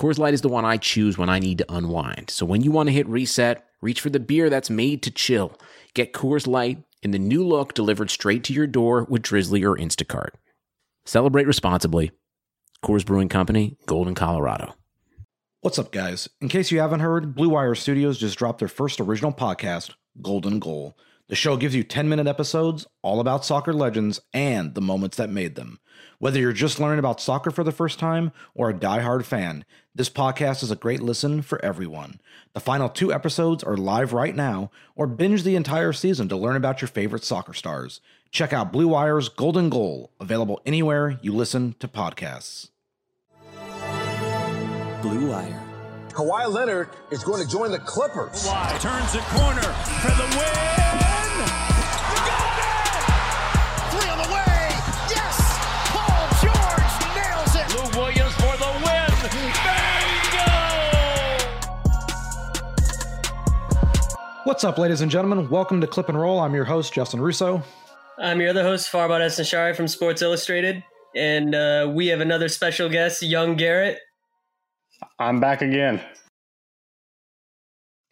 Coors Light is the one I choose when I need to unwind. So when you want to hit reset, Reach for the beer that's made to chill. Get Coors Light in the new look delivered straight to your door with Drizly or Instacart. Celebrate responsibly. Coors Brewing Company, Golden, Colorado. What's up, guys? In case you haven't heard, Blue Wire Studios just dropped their first original podcast, Golden Goal. The show gives you 10 minute episodes all about soccer legends and the moments that made them. Whether you're just learning about soccer for the first time or a die-hard fan, this podcast is a great listen for everyone. The final two episodes are live right now, or binge the entire season to learn about your favorite soccer stars. Check out Blue Wire's Golden Goal, available anywhere you listen to podcasts. Blue Wire. Kawhi Leonard is going to join the Clippers. Kawhi turns a corner for the win. What's up, ladies and gentlemen? Welcome to Clip and Roll. I'm your host, Justin Russo. I'm your other host, Farbod Esnaashari from Sports Illustrated. And uh, we have another special guest, Young Garrett. I'm back again.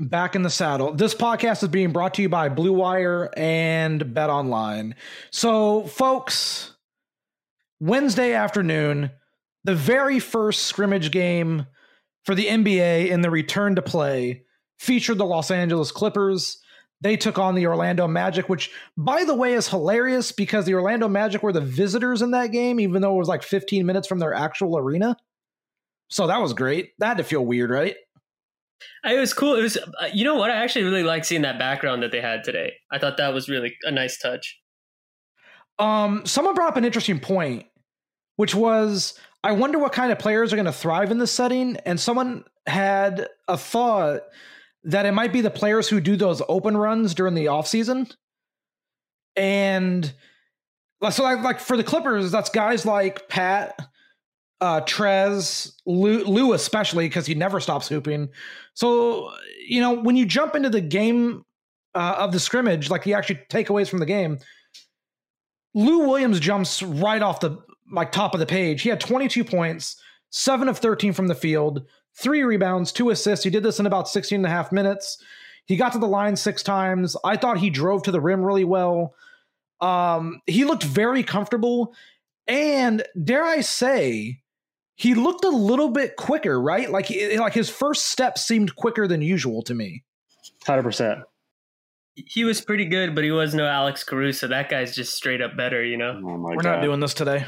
Back in the saddle. This podcast is being brought to you by Blue Wire and Bet Online. So, folks, Wednesday afternoon, the very first scrimmage game for the NBA in the return to play featured the Los Angeles Clippers. They took on the Orlando Magic, which, by the way, is hilarious because the Orlando Magic were the visitors in that game, even though it was like 15 minutes from their actual arena. So that was great. That had to feel weird, right? It was cool. It was, uh, you know what? I actually really like seeing that background that they had today. I thought that was really a nice touch. Um, someone brought up an interesting point, which was I wonder what kind of players are going to thrive in this setting. And someone had a thought that it might be the players who do those open runs during the offseason. And so like, like for the Clippers, that's guys like Pat, uh, Trez, Lou, Lou especially, because he never stops hooping. So, you know, when you jump into the game uh, of the scrimmage, like the actual takeaways from the game, Lou Williams jumps right off the like top of the page. He had 22 points, seven of 13 from the field, three rebounds, two assists. He did this in about 16 and a half minutes. He got to the line six times. I thought he drove to the rim really well. Um, he looked very comfortable. And dare I say, he looked a little bit quicker, right? Like, like his first step seemed quicker than usual to me. 100%. He was pretty good, but he was no Alex Caruso. That guy's just straight up better, you know. Oh We're God. not doing this today.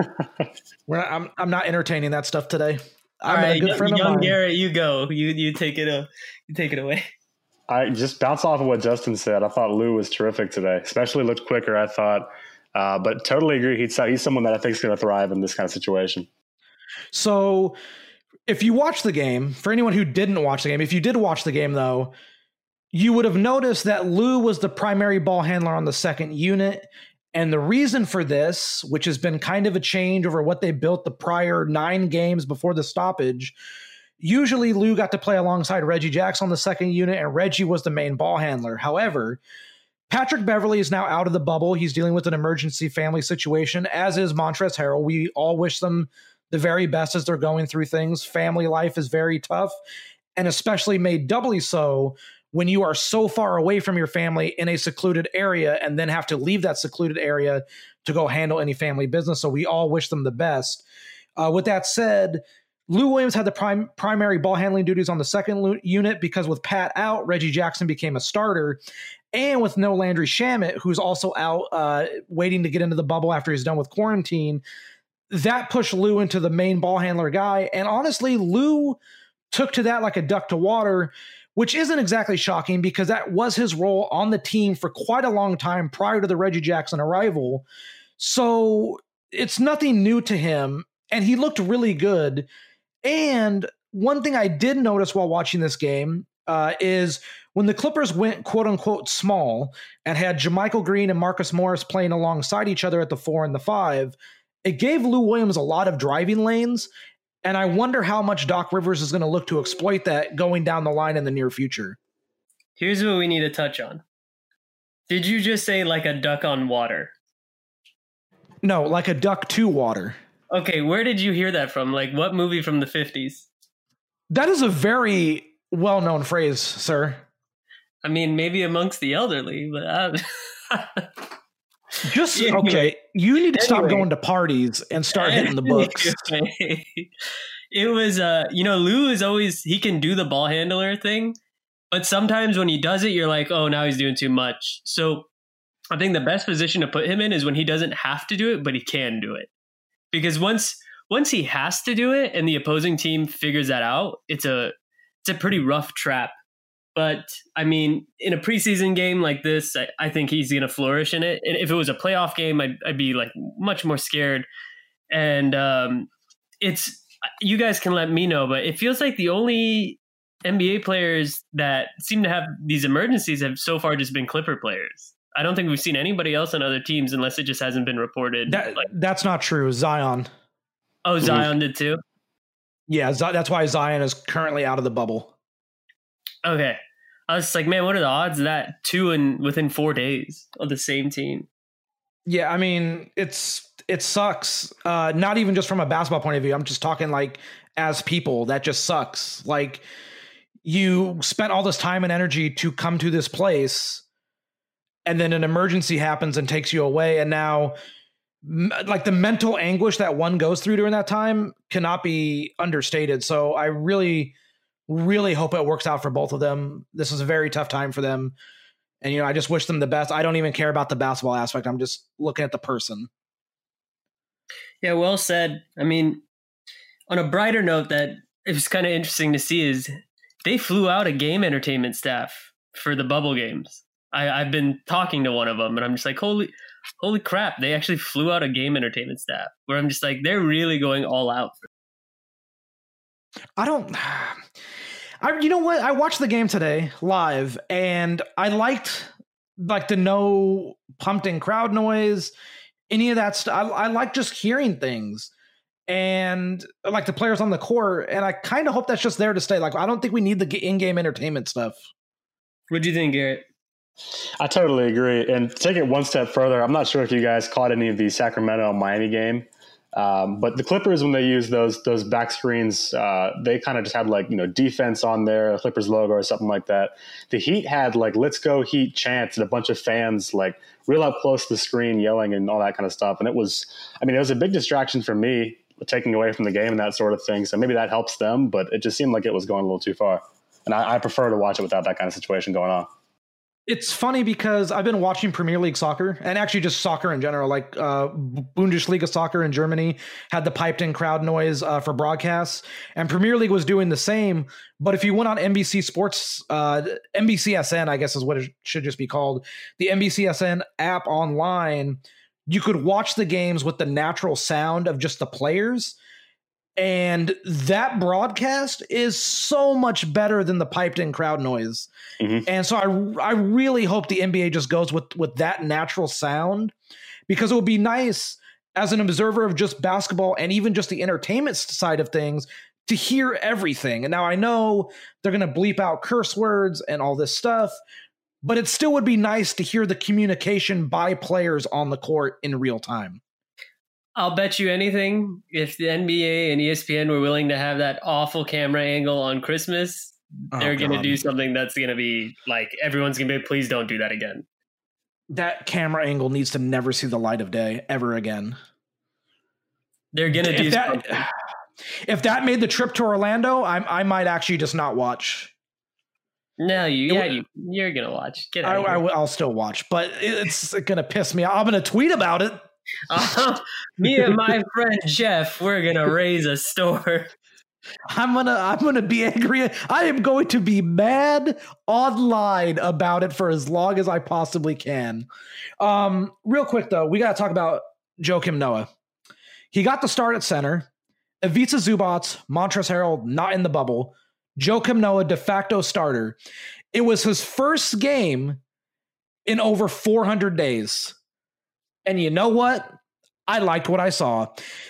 We're not, I'm I'm not entertaining that stuff today. All right, young, young Garrett, you go. You you take it. Uh, you take it away. I just bounce off of what Justin said. I thought Lou was terrific today. Especially looked quicker. I thought, uh, but totally agree. He's he's someone that I think is going to thrive in this kind of situation. So, if you watch the game, for anyone who didn't watch the game, if you did watch the game though, you would have noticed that Lou was the primary ball handler on the second unit. And the reason for this, which has been kind of a change over what they built the prior nine games before the stoppage, usually Lou got to play alongside Reggie Jackson on the second unit, and Reggie was the main ball handler. However, Patrick Beverley is now out of the bubble. He's dealing with an emergency family situation, as is Montrezl Harrell. We all wish them the very best as they're going through things. Family life is very tough, and especially made doubly so when you are so far away from your family in a secluded area and then have to leave that secluded area to go handle any family business. So we all wish them the best. Uh, with that said, Lou Williams had the prime, primary ball handling duties on the second unit because with Pat out, Reggie Jackson became a starter. And with no Landry Shamet, who's also out uh, waiting to get into the bubble after he's done with quarantine, that pushed Lou into the main ball handler guy. And honestly, Lou took to that like a duck to water which isn't exactly shocking because that was his role on the team for quite a long time prior to the Reggie Jackson arrival. So it's nothing new to him, and he looked really good. And one thing I did notice while watching this game, uh, is when the Clippers went quote unquote small and had JaMychal Green and Marcus Morris playing alongside each other at the four and the five, it gave Lou Williams a lot of driving lanes. And I wonder how much Doc Rivers is going to look to exploit that going down the line in the near future. Here's what we need to touch on. Did you just say like a duck on water? No, like a duck to water. Okay, where did you hear that from? Like what movie from the 50s? That is a very well known phrase, sir. I mean, maybe amongst the elderly, but I, Just Anyway. okay. You need to stop going to parties and start hitting the books. it was uh you know Lou is always he can do the ball handler thing, but sometimes when he does it you're like, "Oh, now he's doing too much." So I think the best position to put him in is when he doesn't have to do it, but he can do it. Because once once he has to do it and the opposing team figures that out, it's a it's a pretty rough trap. But I mean, in a preseason game like this, I, I think he's going to flourish in it. And if it was a playoff game, I'd, I'd be like much more scared. And um, it's you guys can let me know, but it feels like the only NBA players that seem to have these emergencies have so far just been Clipper players. I don't think we've seen anybody else on other teams unless it just hasn't been reported. That like, that's not true. Zion. oh, Zion did too. Yeah, that's why Zion is currently out of the bubble. Okay. I was like, man, what are the odds of that two and within four days of the same team? Yeah, I mean, it's it sucks. Uh not even just from a basketball point of view. I'm just talking like as people, that just sucks. Like you spent all this time and energy to come to this place and then an emergency happens and takes you away and now like the mental anguish that one goes through during that time cannot be understated. So I really really hope it works out for both of them. This is a very tough time for them. And you know, I just wish them the best. I don't even care about the basketball aspect. I'm just looking at the person. Yeah, well said. I mean, on a brighter note, that it was kind of interesting to see is they flew out a game entertainment staff for the bubble games. I, I've been talking to one of them, and I'm just like, holy, holy crap! They actually flew out a game entertainment staff. Where I'm just like, they're really going all out. I don't I you know what? I watched the game today live and I liked like the no pumped in crowd noise, any of that stuff. I, I like just hearing things and like the players on the court. And I kind of hope that's just there to stay. Like, I don't think we need the in-game entertainment stuff. What do you think, Garrett? I totally agree. And take it one step further, I'm not sure if you guys caught any of the Sacramento Miami game, um, but the Clippers when they use those those back screens, uh, they kind of just had like you know defense on there, a Clippers logo or something like that. The Heat had like "Let's go Heat" chants and a bunch of fans like real up close to the screen yelling and all that kind of stuff. And it was, I mean, it was a big distraction for me, taking away from the game and that sort of thing. So maybe that helps them, but it just seemed like it was going a little too far. And I, I prefer to watch it without that kind of situation going on. It's funny because I've been watching Premier League soccer and actually just soccer in general. Like uh, Bundesliga soccer in Germany had the piped in crowd noise uh, for broadcasts, and Premier League was doing the same. But if you went on NBC Sports, uh, NBCSN, I guess is what it should just be called, the NBCSN app online, you could watch the games with the natural sound of just the players. And that broadcast is so much better than the piped in crowd noise. Mhm. And so I I really hope the NBA just goes with with that natural sound because it would be nice as an observer of just basketball and even just the entertainment side of things to hear everything. And now I know they're going to bleep out curse words and all this stuff, but it still would be nice to hear the communication by players on the court in real time. I'll bet you anything if the NBA and ESPN were willing to have that awful camera angle on Christmas, Oh, they're going to do something that's going to be like everyone's going to be, please don't do that again. that camera angle needs to never see the light of day ever again. They're going to do If something. that, if that made the trip to Orlando, I, I might actually just not watch. No, you yeah, you you're going to watch. Get I, out I, will still watch, but it's gonna piss me off. I'm gonna tweet about it. Me and my friend Jeff, we're to raise a store. I'm gonna I'm gonna be angry. I am going to be mad online about it for as long as I possibly can. Um, real quick though, we gotta talk about Joakim Noah. He got the start at center. Ivica Zubac, Montrezl Harrell not in the bubble. Joakim Noah, de facto starter. It was his first game in over 400 days. And you know what? I liked what I saw.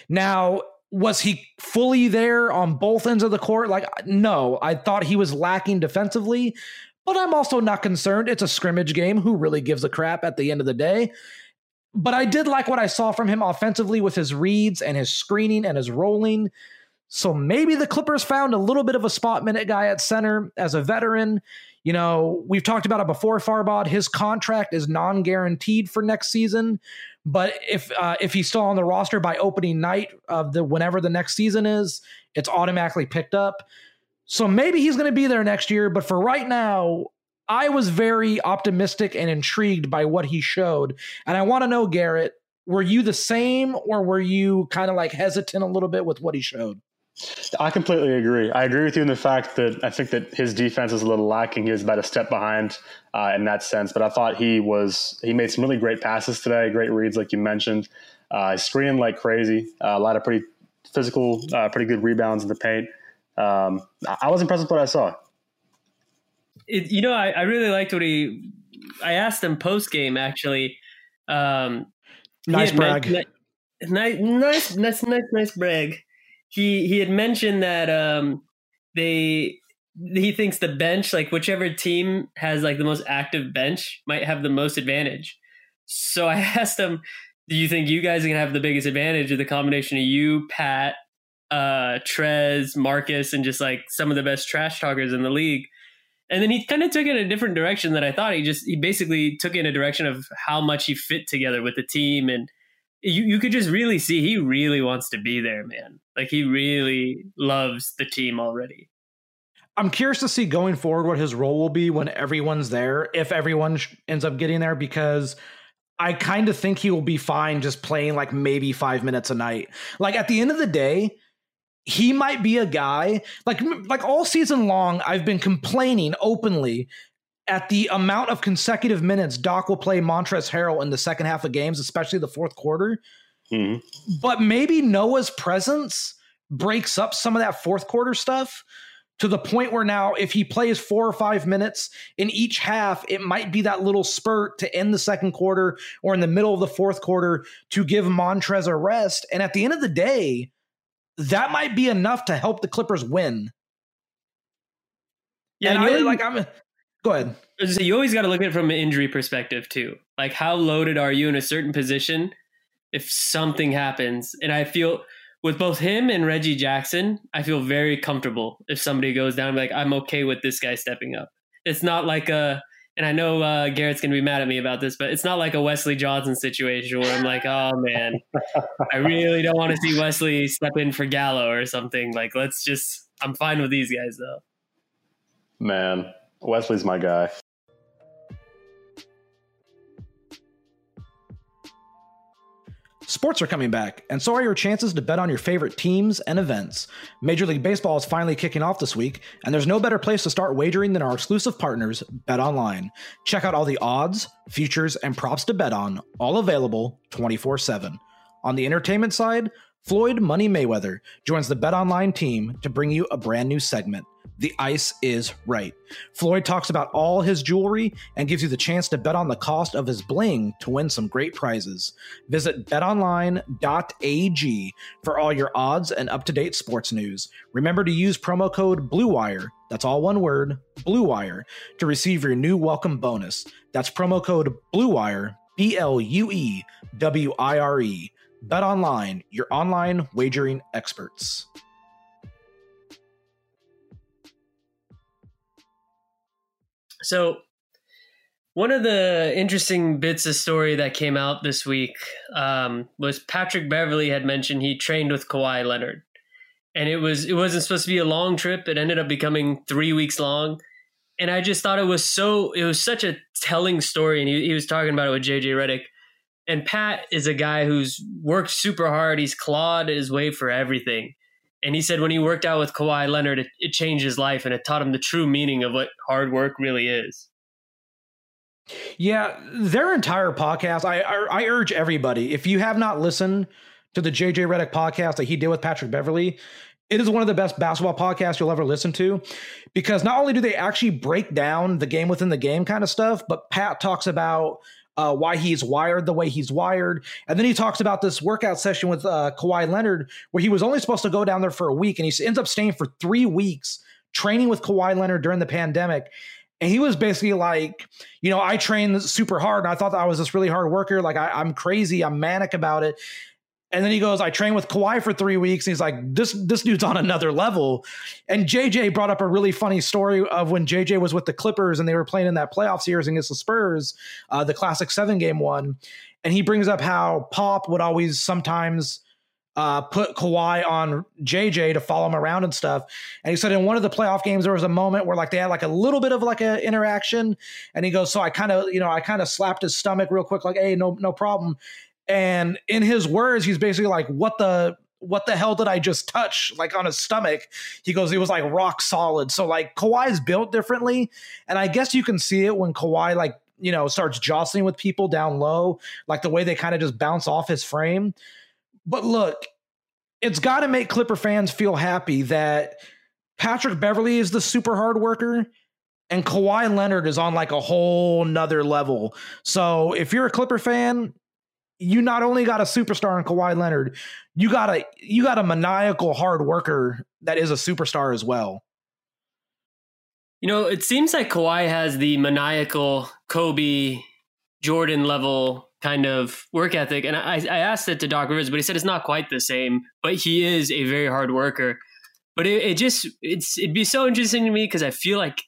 Now, was he fully there on both ends of the court? Like, no, I thought he was lacking defensively, but I'm also not concerned. It's a scrimmage game. Who really gives a crap at the end of the day? But I did like what I saw from him offensively with his reads and his screening and his rolling. So maybe the Clippers found a little bit of a spot minute guy at center as a veteran. You know, we've talked about it before, Farbod. His contract is non guaranteed for next season. But if uh, if he's still on the roster by opening night of the whenever the next season is, it's automatically picked up. So maybe he's going to be there next year. But for right now, I was very optimistic and intrigued by what he showed. And I want to know, Garrett, were you the same or were you kind of like hesitant a little bit with what he showed? I completely agree. I agree with you in the fact that I think that his defense is a little lacking. He was about a step behind uh, in that sense, but I thought he was he made some really great passes today, great reads, like you mentioned. Uh, screening like crazy, uh, a lot of pretty physical, uh, pretty good rebounds in the paint. Um, I was impressed with what I saw. It, you know, I, I, really liked what he. I asked him post game actually. Um, nice brag. nice, nice, nice, nice, nice brag he he had mentioned that um, they he thinks the bench, like whichever team has like the most active bench, might have the most advantage. So I asked him, "Do you think you guys are gonna have the biggest advantage of the combination of you, Pat, uh, Trez, Marcus, and just like some of the best trash talkers in the league?" And then he kind of took it in a different direction than I thought. He just he basically took it in a direction of how much he fit together with the team and you, you could just really see he really wants to be there, man. Like he really loves the team already. I'm curious to see going forward what his role will be when everyone's there, if everyone ends up getting there, because I kind of think he will be fine just playing like maybe five minutes a night. Like at the end of the day, he might be a guy like like all season long. I've been complaining openly at the amount of consecutive minutes Doc will play Montrezl Harrell in the second half of games, especially the fourth quarter. Mm-hmm. But maybe Noah's presence breaks up some of that fourth quarter stuff to the point where now, if he plays four or five minutes in each half, it might be that little spurt to end the second quarter or in the middle of the fourth quarter to give Montrez a rest. And at the end of the day, that might be enough to help the Clippers win. Yeah, and I, like I'm Go ahead. So you always got to look at it from an injury perspective too. Like how loaded are you in a certain position if something happens? And I feel with both him and Reggie Jackson, I feel very comfortable if somebody goes down. Like I'm okay with this guy stepping up. It's not like a, and I know uh, Garrett's gonna be mad at me about this, but it's not like a Wesley Johnson situation where I'm like, oh man, I really don't want to see Wesley step in for Gallo or something. Like let's just, I'm fine with these guys though. Man, Wesley's my guy. Sports are coming back, and so are your chances to bet on your favorite teams and events. Major League Baseball is finally kicking off this week, and there's no better place to start wagering than our exclusive partners, Bet Online. Check out all the odds, futures, and props to bet on, all available 24 7. On the entertainment side, Floyd Money Mayweather joins the Bet Online team to bring you a brand new segment. The ice is right. Floyd talks about all his jewelry and gives you the chance to bet on the cost of his bling to win some great prizes. Visit betonline.ag for all your odds and up to date sports news. Remember to use promo code BLUEWIRE, that's all one word, BLUEWIRE, to receive your new welcome bonus. That's promo code BLUEWIRE, B L U E W I R E. Bet Online, your online wagering experts. So, one of the interesting bits of story that came out this week um, was Patrick Beverley had mentioned he trained with Kawhi Leonard, and it was it wasn't supposed to be a long trip. It ended up becoming three weeks long, and I just thought it was so it was such a telling story. And he, he was talking about it with JJ Redick, and Pat is a guy who's worked super hard. He's clawed his way for everything. And he said when he worked out with Kawhi Leonard, it, it changed his life and it taught him the true meaning of what hard work really is. Yeah, their entire podcast. I, I, I urge everybody if you have not listened to the JJ Redick podcast that he did with Patrick Beverley, it is one of the best basketball podcasts you'll ever listen to because not only do they actually break down the game within the game kind of stuff, but Pat talks about uh, why he's wired the way he's wired. And then he talks about this workout session with uh, Kawhi Leonard, where he was only supposed to go down there for a week, and he ends up staying for three weeks training with Kawhi Leonard during the pandemic. And he was basically like, you know, I train super hard, and I thought I was this really hard worker. Like I, I'm crazy, I'm manic about it. And then he goes, I trained with Kawhi for three weeks. And he's like, this this dude's on another level. And JJ brought up a really funny story of when JJ was with the Clippers and they were playing in that playoff series against the Spurs, uh, the classic seven game one. And he brings up how Pop would always sometimes uh, put Kawhi on JJ to follow him around and stuff. And he said in one of the playoff games there was a moment where like they had like a little bit of like an interaction, and he goes, so I kind of you know I kind of slapped his stomach real quick like, hey, no no problem. And in his words, he's basically like, what the what the hell did I just touch? Like on his stomach. He goes, he was like rock solid. So like Kawhi's built differently. And I guess you can see it when Kawhi like, you know, starts jostling with people down low, like the way they kind of just bounce off his frame. But look, it's got to make Clipper fans feel happy that Patrick Beverley is the super hard worker and Kawhi Leonard is on like a whole nother level. So if you're a Clipper fan, you not only got a superstar in Kawhi Leonard, you got a you got a maniacal hard worker that is a superstar as well. You know, it seems like Kawhi has the maniacal Kobe Jordan level kind of work ethic. And I, I asked it to Doc Rivers, but he said it's not quite the same. But he is a very hard worker. But it, it just it's it'd be so interesting to me because I feel like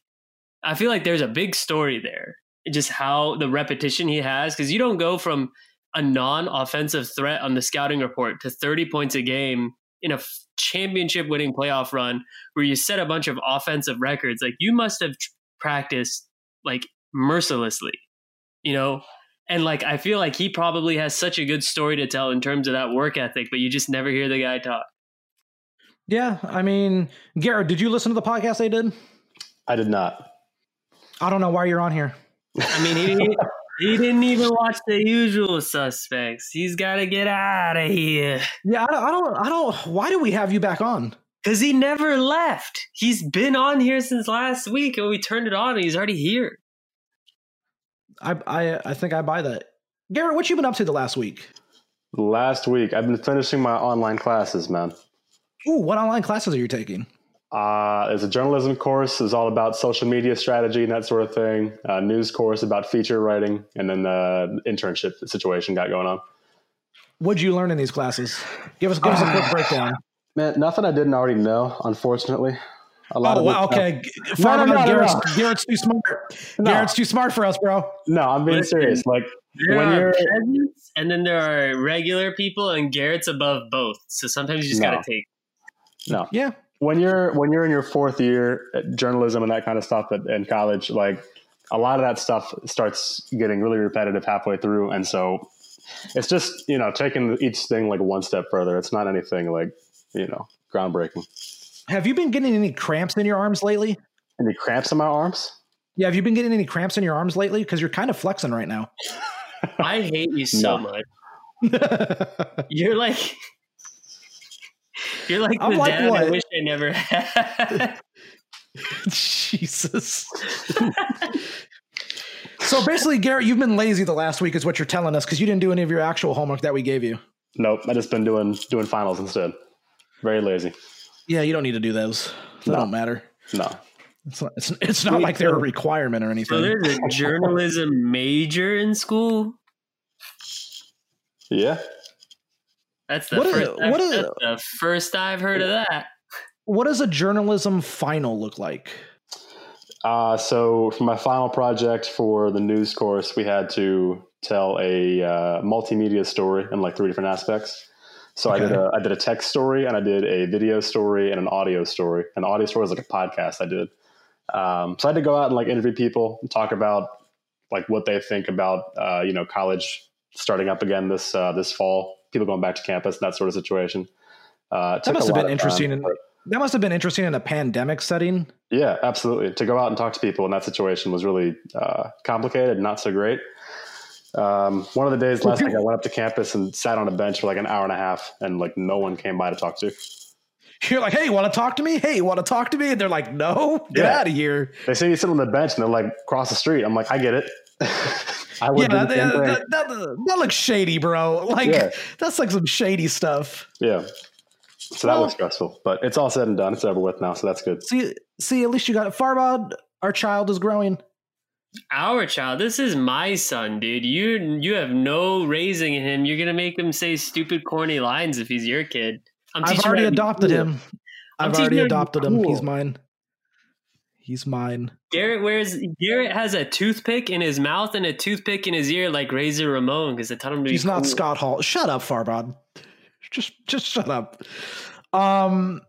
I feel like there's a big story there. Just how the repetition he has, because you don't go from a non-offensive threat on the scouting report to 30 points a game in a championship winning playoff run where you set a bunch of offensive records like you must have practiced like mercilessly you know? And like i feel like he probably has such a good story to tell in terms of that work ethic but you just never hear the guy talk. Yeah i mean garrett did you listen to the podcast they did? I did not. I don't know why you're on here. I mean he, he didn't even watch the usual suspects. He's got to get out of here. Yeah, I don't, I don't, I don't. Why do we have you back on? Because he never left. He's been on here since last week, and we turned it on, and he's already here. I, I, I think I buy that. Garrett, what you been up to the last week? Last week, I've been finishing my online classes, man. Ooh, what online classes are you taking? Uh, it's a journalism course. It's all about social media strategy and that sort of thing. Uh, news course about feature writing, and then the internship situation got going on. What'd you learn in these classes? Give us give us a quick breakdown. Man, nothing I didn't already know. Unfortunately, a lot oh, of wow, okay. No, no, no, Garrett's, no, Garrett's too smart. Garrett's too smart for us, bro. No, I'm being Listen, serious. Like when you're peasants, and then there are regular people, and Garrett's above both. So sometimes you just no. gotta take. No. Yeah when you're when you're in your fourth year uh, journalism and that kind of stuff at, in college like a lot of that stuff starts getting really repetitive halfway through. And so it's just you know taking each thing like one step further. It's not anything like you know groundbreaking. Have you been getting any cramps in your arms lately? Any cramps in my arms? Yeah have you been getting any cramps in your arms lately? Because you're kind of flexing right now. I hate you so no. much. You're like you're like I'm the like dad what? I wish I never had. Jesus. so basically, Garrett, you've been lazy the last week, is what you're telling us, because you didn't do any of your actual homework that we gave you. Nope, I just been doing doing finals instead. Very lazy. Yeah, you don't need to do those. They no. don't matter. No. It's not, it's, it's not Wait, like they're a requirement or anything. So there's a journalism major in school? Yeah. That's the what first. Is, what is, the first I've heard of that. What does a journalism final look like? Uh, so for my final project for the news course, we had to tell a uh, multimedia story in like three different aspects. So okay. I did a I did a text story and I did a video story and an audio story. And the audio story was like a podcast I did. Um, so I had to go out and like interview people and talk about like what they think about uh, you know college starting up again this uh, this fall people going back to campus that sort of situation. Uh, that must have been interesting. Time, in, that must have been interesting in a pandemic setting. Yeah, absolutely. To go out and talk to people in that situation was really uh, complicated, not so great. Um, one of the days last week, I went up to campus and sat on a bench for like an hour and a half, and like no one came by to talk to. you're like, hey, you want to talk to me? Hey, you want to talk to me? And they're like, no, get Yeah. out of here. They see you sit on the bench and they're like across the street. I'm like, I get it. I would Yeah, that, the same thing. that, that, that looks shady, bro. Like Yeah. that's like some shady stuff. yeah. So that Well- was stressful, but it's all said and done. It's over with now, so that's good. See, see, at least you got it. Farbod, our child is growing. Our child. This is my son, dude. You you have no raising in him. You're gonna make him say stupid, corny lines if he's your kid. I'm I've already him how to be adopted cool. him. I'm I've already him to be adopted him. He's mine. He's mine. Garrett wears Garrett has a toothpick in his mouth and a toothpick in his ear like Razor Ramon because I taught him to be. He's not cool. Scott Hall. Shut up, Farbod. Just just shut up. Um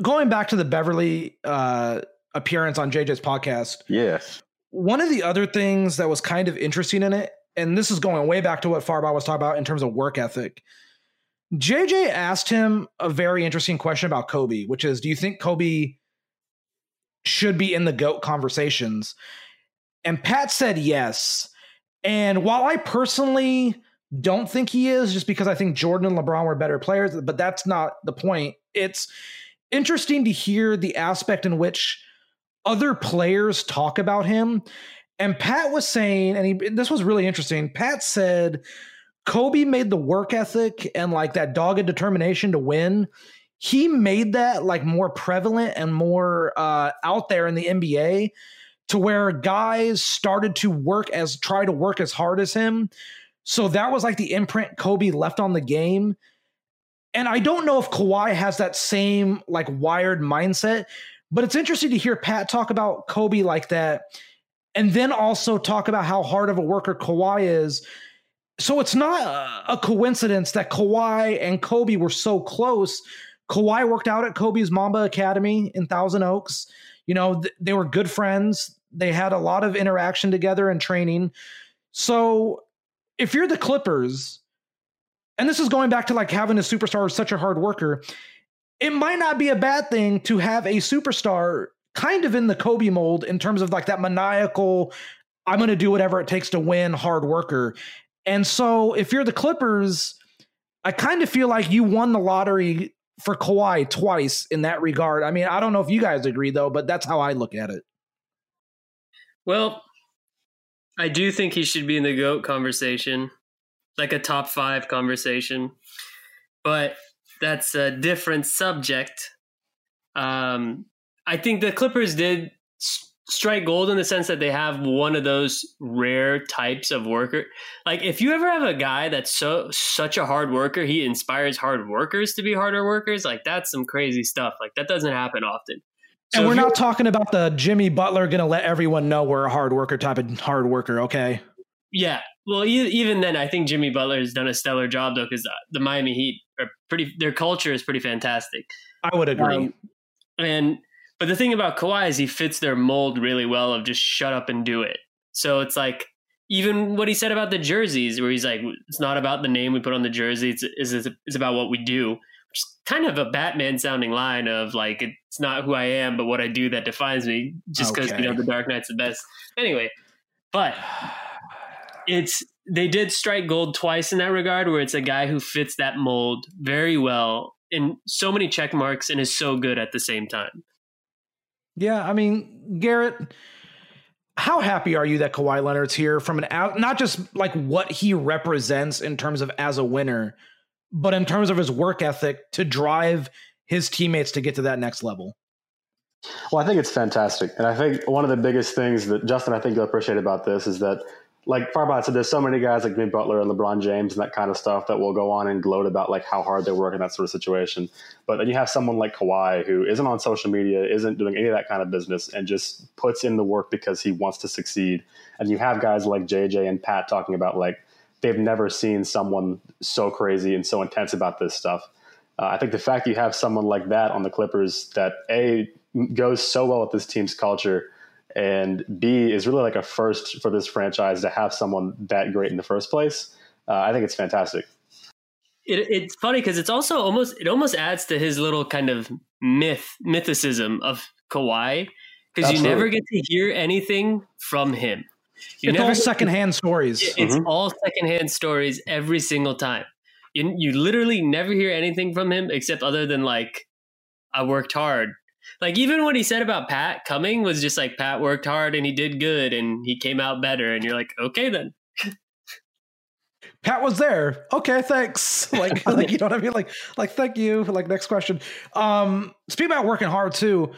going back to the Beverley uh appearance on JJ's podcast, Yes. one of the other things that was kind of interesting in it, and this is going way back to what Farbod was talking about in terms of work ethic. JJ asked him a very interesting question about Kobe, which is, do you think Kobe should be in the GOAT conversations? And Pat said yes. And while I personally don't think he is, just because I think Jordan and LeBron were better players, but that's not the point. It's interesting to hear the aspect in which other players talk about him. And Pat was saying, and he, this was really interesting. Pat said Kobe made the work ethic and like that dogged determination to win. He made that like more prevalent and more uh, out there in the NBA to where guys started to work as try to work as hard as him. So that was like the imprint Kobe left on the game. And I don't know if Kawhi has that same like wired mindset, but it's interesting to hear Pat talk about Kobe like that. And then also talk about how hard of a worker Kawhi is. So it's not a- coincidence that Kawhi and Kobe were so close. Kawhi worked out at Kobe's Mamba Academy in Thousand Oaks. You know, th- they were good friends. They had a lot of interaction together and training. So if you're the Clippers, and this is going back to like having a superstar such a hard worker, it might not be a bad thing to have a superstar kind of in the Kobe mold in terms of like that maniacal, I'm going to do whatever it takes to win hard worker. And so if you're the Clippers, I kind of feel like you won the lottery for Kawhi twice in that regard. I mean, I don't know if you guys agree though, but that's how I look at it. Well, I do think he should be in the GOAT conversation, like a top five conversation. But that's a different subject. Um, I think the Clippers did strike gold in the sense that they have one of those rare types of worker. Like if you ever have a guy that's so such a hard worker, he inspires hard workers to be harder workers. Like that's some crazy stuff. Like that doesn't happen often. So and we're not talking about the Jimmy Butler going to let everyone know we're a hard worker type of hard worker, okay? Yeah. Well, e- even then, I think Jimmy Butler has done a stellar job though, because the Miami Heat are pretty. Their culture is pretty fantastic. I would agree. Um, and but the thing about Kawhi is he fits their mold really well of just shut up and do it. So it's like even what he said about the jerseys, where he's like, it's not about the name we put on the jersey; it's it's, it's about what we do. Which is kind of a Batman sounding line of like it's not who I am, but what I do that defines me. Just because Okay. you know the Dark Knight's the best. Anyway, but it's they did strike gold twice in that regard where it's a guy who fits that mold very well in so many check marks and is so good at the same time Yeah, I mean, Garrett, how happy are you that Kawhi Leonard's here from an out, not just like what he represents in terms of as a winner, but in terms of his work ethic to drive his teammates to get to that next level? Well, I think it's fantastic. And I think one of the biggest things that Justin, I think you'll appreciate about this is that, like Farbod said, there's so many guys like Jimmy Butler and LeBron James and that kind of stuff that will go on and gloat about like how hard they work in that sort of situation. But then you have someone like Kawhi who isn't on social media, isn't doing any of that kind of business, and just puts in the work because he wants to succeed. And you have guys like JJ and Pat talking about like they've never seen someone so crazy and so intense about this stuff. Uh, I think the fact you have someone like that on the Clippers that a goes so well with this team's culture, and B is really like a first for this franchise to have someone that great in the first place. Uh, I think it's fantastic. it, it's funny because it's also almost it almost adds to his little kind of myth mythicism of Kawhi because you never get to hear anything from him you it's never all get to- secondhand stories. It's Mhm. all secondhand stories every single time. You, you literally never hear anything from him except other than like I worked hard. Like even what he said about Pat coming was just like Pat worked hard and he did good and he came out better and you're like, okay then. Pat was there. Okay, thanks. Like, like you know what I mean? Like, like thank you. Like next question. Um, speaking about working hard too,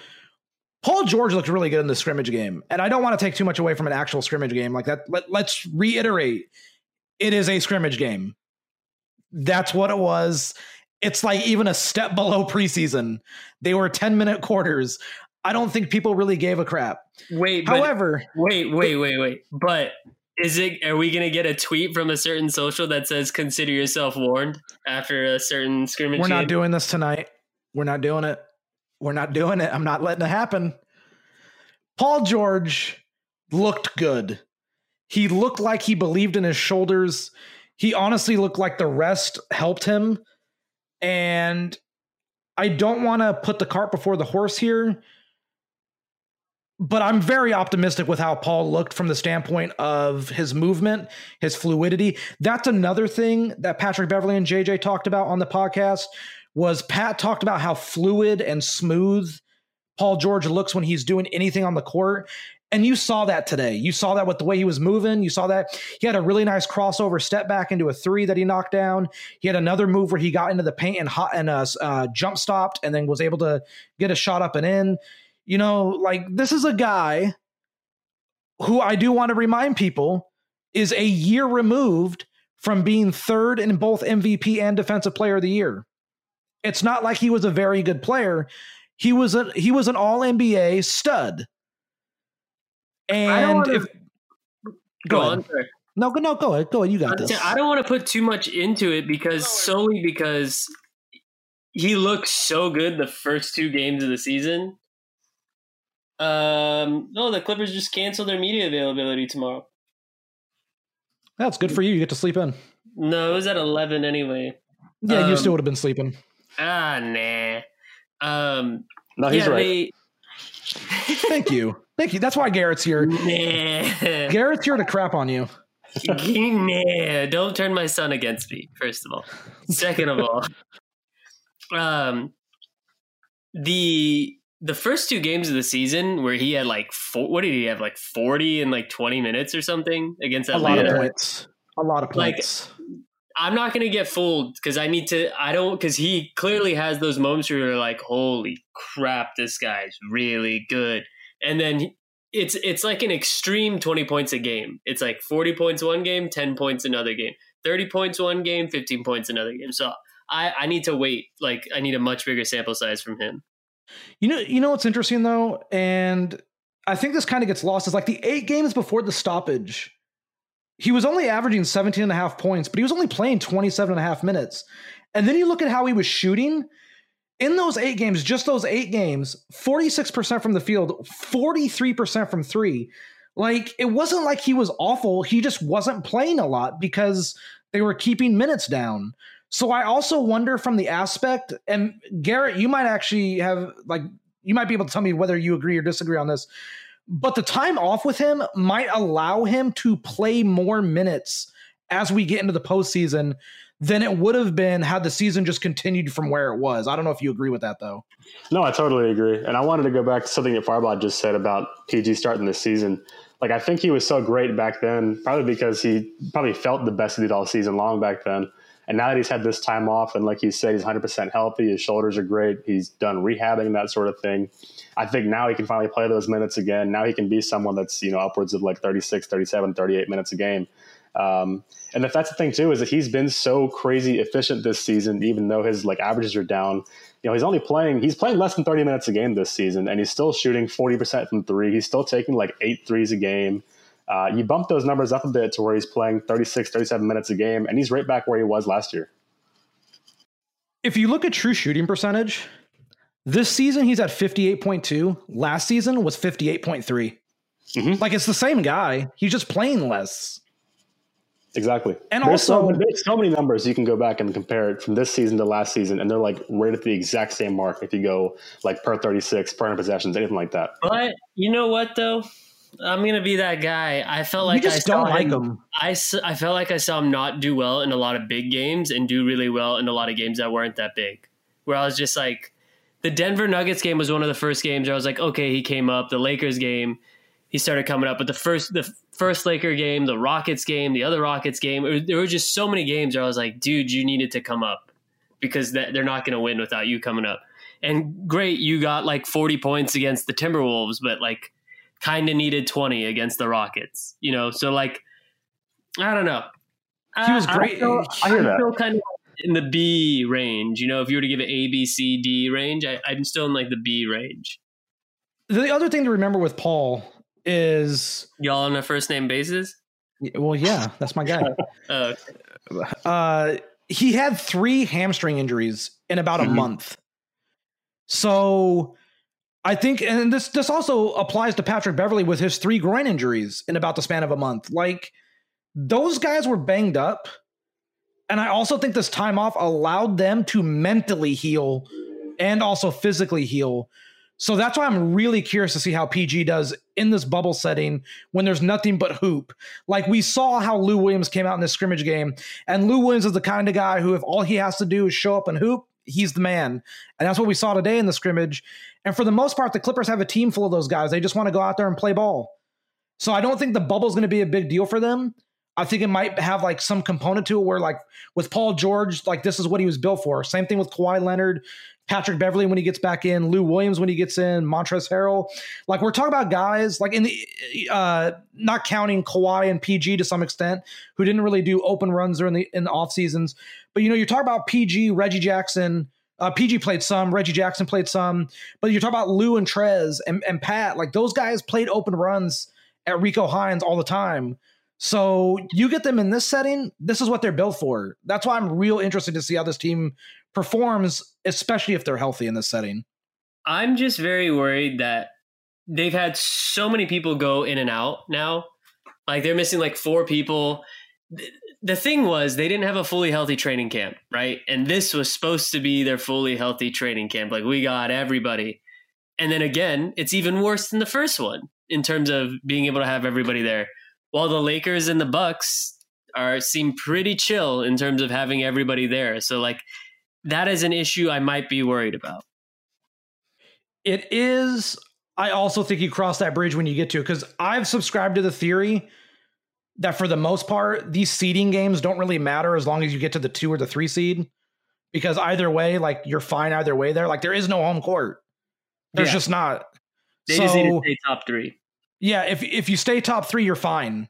Paul George looked really good in the scrimmage game, and I don't want to take too much away from an actual scrimmage game like that. Let, let's reiterate: it is a scrimmage game. That's what it was. It's like even a step below preseason. They were ten minute quarters. I don't think people really gave a crap. Wait, but- However, wait, wait, wait, wait. But is it? Are we gonna get a tweet from a certain social that says "Consider yourself warned" after a certain scrimmage? we're not game? doing this tonight. We're not doing it. We're not doing it. I'm not letting it happen. Paul George looked good. He looked like he believed in his shoulders. He honestly looked like the rest helped him. And I don't want to put the cart before the horse here, but I'm very optimistic with how Paul looked from the standpoint of his movement, his fluidity. That's another thing that Patrick Beverley and JJ talked about on the podcast was Pat talked about how fluid and smooth Paul George looks when he's doing anything on the court. And you saw that today. You saw that with the way he was moving. You saw that he had a really nice crossover step back into a three that he knocked down. He had another move where he got into the paint and hot and uh, uh, jump stopped and then was able to get a shot up and in. You know, like this is a guy who I do want to remind people is a year removed from being third in both MVP and Defensive Player of the Year. It's not like he was a very good player. He was a he was an All NBA stud. And wanna- if Go ahead. on. sorry. no, go no, go ahead, go ahead. You got I'm this. I don't want to put too much into it because solely because he looked so good the first two games of the season. Um, no, the Clippers just canceled their media availability tomorrow. That's good for you. You get to sleep in. No, it was at eleven anyway. Yeah, you Um, still would have been sleeping. Ah, nah. Um, No, he's yeah, right. Thank you, thank you. That's why Garrett's here. Nah. Garrett's here to crap on you. nah, don't turn my son against me. First of all, second of all, um, the the first two games of the season where he had like four, what did he have like forty in like twenty minutes or something against Atlanta. A lot of points. A lot of Like, points. I'm not gonna get fooled because I need to. I don't because he clearly has those moments where you're like, "Holy crap, this guy's really good," and then it's it's like an extreme 20 points a game. It's like 40 points one game, 10 points another game, 30 points one game, 15 points another game. So I I need to wait. Like I need a much bigger sample size from him. You know, you know what's interesting though, and I think this kind of gets lost is like the eight games before the stoppage, he was only averaging 17 and a half points, but he was only playing 27 and a half minutes. And then you look at how he was shooting in those eight games, just those eight games, 46% from the field, 43% from three. Like it wasn't like he was awful. He just wasn't playing a lot because they were keeping minutes down. So I also wonder from the aspect, and Garrett, you might actually have like you might be able to tell me whether you agree or disagree on this. But the time off with him might allow him to play more minutes as we get into the postseason than it would have been had the season just continued from where it was. I don't know if you agree with that though. No, I totally agree. And I wanted to go back to something that Farbod just said about PG starting this season. Like, I think he was so great back then, probably because he probably felt the best he did all season long back then. And now that he's had this time off, and like you said, he's 100% healthy, his shoulders are great, he's done rehabbing, that sort of thing. I think now he can finally play those minutes again. Now he can be someone that's, you know, upwards of like 36, 37, 38 minutes a game. Um, and if that's the thing too, is that he's been so crazy efficient this season, even though his like averages are down. You know, he's only playing he's playing less than 30 minutes a game this season, and he's still shooting 40% from three. He's still taking like eight threes a game. Uh, you bump those numbers up a bit to where he's playing 36, 37 minutes a game, and he's right back where he was last year. If you look at true shooting percentage, this season he's at 58.2. Last season was 58.3. Mhm. Like it's the same guy. He's just playing less. Exactly. And there's so, also- there's so many numbers you can go back and compare it from this season to last season, and they're like right at the exact same mark. If you go like per 36, per 100 possessions, anything like that. But you know what though? I'm gonna be that guy. I felt like you just I don't like him, him. I, s- I felt like I saw him not do well in a lot of big games and do really well in a lot of games that weren't that big. Where I was just like, the Denver Nuggets game was one of the first games where I was like, okay, he came up. The Lakers game, he started coming up. But the first the first Laker game, the Rockets game, the other Rockets game, there were just so many games where I was like, dude, you needed to come up because they're not going to win without you coming up. And great, you got like 40 points against the Timberwolves, but like kind of needed 20 against the Rockets, you know? So like, I don't know. He was great. I, feel, I hear that. still kind of in the B range. You know, if you were to give it A, B, C, D range, I, I'm still in like the B range. The other thing to remember with Paul is y'all on a first name basis. Well, yeah, that's my guy. uh, uh, he had three hamstring injuries in about mm-hmm. a month. So I think, and this this also applies to Patrick Beverley with his three groin injuries in about the span of a month. Like those guys were banged up. And I also think this time off allowed them to mentally heal and also physically heal. So that's why I'm really curious to see how PG does in this bubble setting when there's nothing but hoop. Like we saw how Lou Williams came out in this scrimmage game, and Lou Williams is the kind of guy who, if all he has to do is show up and hoop, he's the man. And that's what we saw today in the scrimmage. And for the most part, the Clippers have a team full of those guys. They just want to go out there and play ball. So I don't think the bubble is going to be a big deal for them. I think it might have like some component to it where like with Paul George, like this is what he was built for. Same thing with Kawhi Leonard, Patrick Beverley when he gets back in, Lou Williams when he gets in, Montrezl Harrell. Like we're talking about guys like in the uh not counting Kawhi and PG to some extent, who didn't really do open runs during the in the off seasons. But you know, you're talking about PG, Reggie Jackson. Uh, PG played some, Reggie Jackson played some, but you're talking about Lou and Trez and, and Pat, like those guys played open runs at Rico Hines all the time. So you get them in this setting, this is what they're built for. That's why I'm real interested to see how this team performs, especially if they're healthy in this setting. I'm just very worried that they've had so many people go in and out now. Like they're missing like four people. The thing was, they didn't have a fully healthy training camp, right? And this was supposed to be their fully healthy training camp. Like we got everybody. And then again, it's even worse than the first one in terms of being able to have everybody there while the Lakers and the Bucks are seem pretty chill in terms of having everybody there. So like that is an issue I might be worried about. It is. I also think you cross that bridge when you get to it because I've subscribed to the theory that for the most part, these seeding games don't really matter as long as you get to the two or the three seed. Because either way, like you're fine either way there. Like there is no home court. There's yeah. just not. They so, just need to stay top three. Yeah, if if you stay top three, you're fine.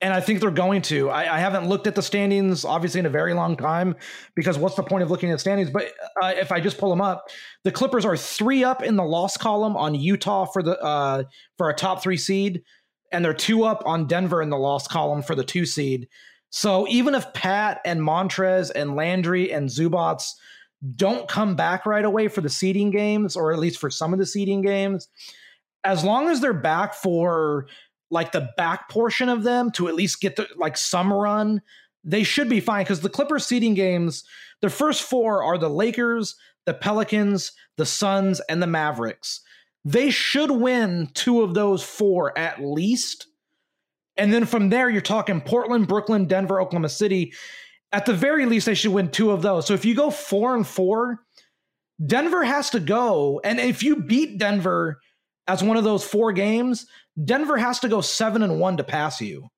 And I think they're going to. I, I, haven't looked at the standings, obviously, in a very long time, because what's the point of looking at standings? But uh, if I just pull them up, the Clippers are three up in the loss column on Utah for the uh, for a top three seed, and they're two up on Denver in the loss column for the two seed. So even if Pat and Montrez and Landry and Zubac don't come back right away for the seeding games, or at least for some of the seeding games, as long as they're back for like the back portion of them to at least get the like some run, they should be fine because the Clippers seeding games, the first four are the Lakers, the Pelicans, the Suns, and the Mavericks. They should win two of those four at least. And then from there, you're talking Portland, Brooklyn, Denver, Oklahoma City. At the very least, they should win two of those. So if you go four and four, Denver has to go. And if you beat Denver, as one of those four games, Denver has to go seven and one to pass you.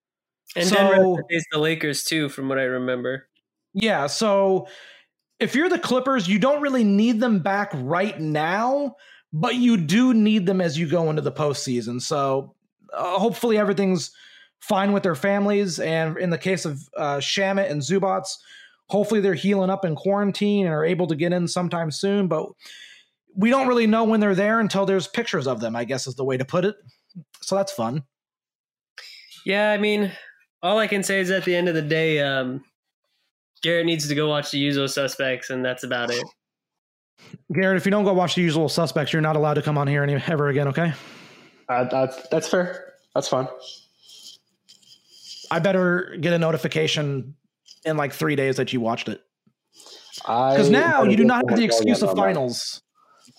And so, Denver faced the Lakers too, from what I remember. Yeah, so if you're the Clippers, you don't really need them back right now, but you do need them as you go into the postseason. So uh, hopefully everything's fine with their families. And in the case of uh, Shamet and Zubac, hopefully they're healing up in quarantine and are able to get in sometime soon. But we don't really know when they're there until there's pictures of them, I guess is the way to put it. So that's fun. Yeah, I mean, all I can say is at the end of the day, um, Garrett needs to go watch the usual suspects, and that's about it. Garrett, if you don't go watch the usual suspects, you're not allowed to come on here any, ever again, okay? Uh, that's, that's fair. That's fine. I better get a notification in like three days that you watched it. Because now you do not have the excuse of finals.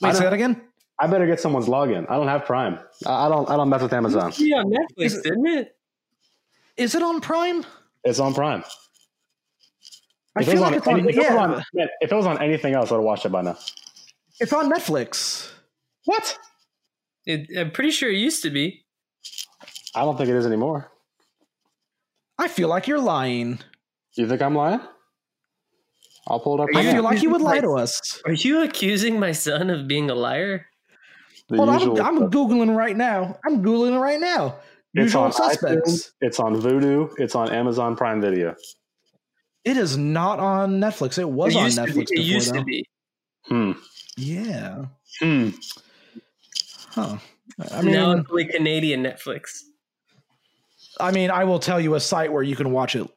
Wait, say that again. I better get someone's login. I don't have Prime. I don't. I don't mess with Amazon. Yeah, Netflix, is, didn't it? Is it on Prime? It's on Prime. I if feel like it's on. If, yeah. it on, if it was on anything else, I'd have watched it by now. It's on Netflix. What? It, I'm pretty sure it used to be. I don't think it is anymore. I feel like you're lying. You think I'm lying? I'll pull it up. Are I feel like you would lie to us. Are you accusing my son of being a liar? The Hold on, usual I'm, I'm googling right now. I'm googling right now. It's Usual on suspects. iTunes, it's on Vudu. It's on Amazon Prime Video. It is not on Netflix. It was it on Netflix to be. It before, used though. to be. Hmm. Yeah. Hmm. Huh. I now mean, it's only Canadian Netflix. I mean, I will tell you a site where you can watch it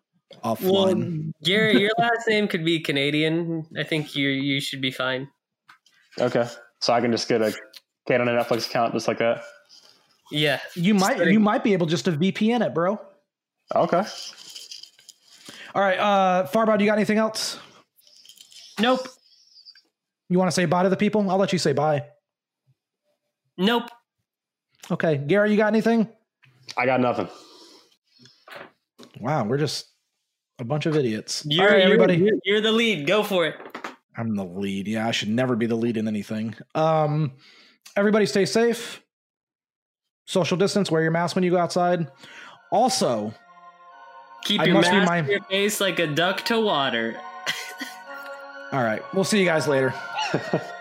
Well, offline. Gary, your last name could be Canadian. I think you you should be fine. Okay. So I can just get a Canon Netflix account just like that. Yeah. you might you might be able just to VPN it, bro. Okay. All right, uh Farbod, you got anything else? Nope. You want to say bye to the people? I'll let you say bye. Nope. Okay, Gary, you got anything? I got nothing. Wow, we're just a bunch of idiots. You're, All right, everybody. You're, you're the lead. Go for it. I'm the lead. Yeah, I should never be the lead in anything. Um, everybody stay safe. Social distance. Wear your mask when you go outside. Also, Keep I your mask my- your face like a duck to water. all right, we'll see you guys later.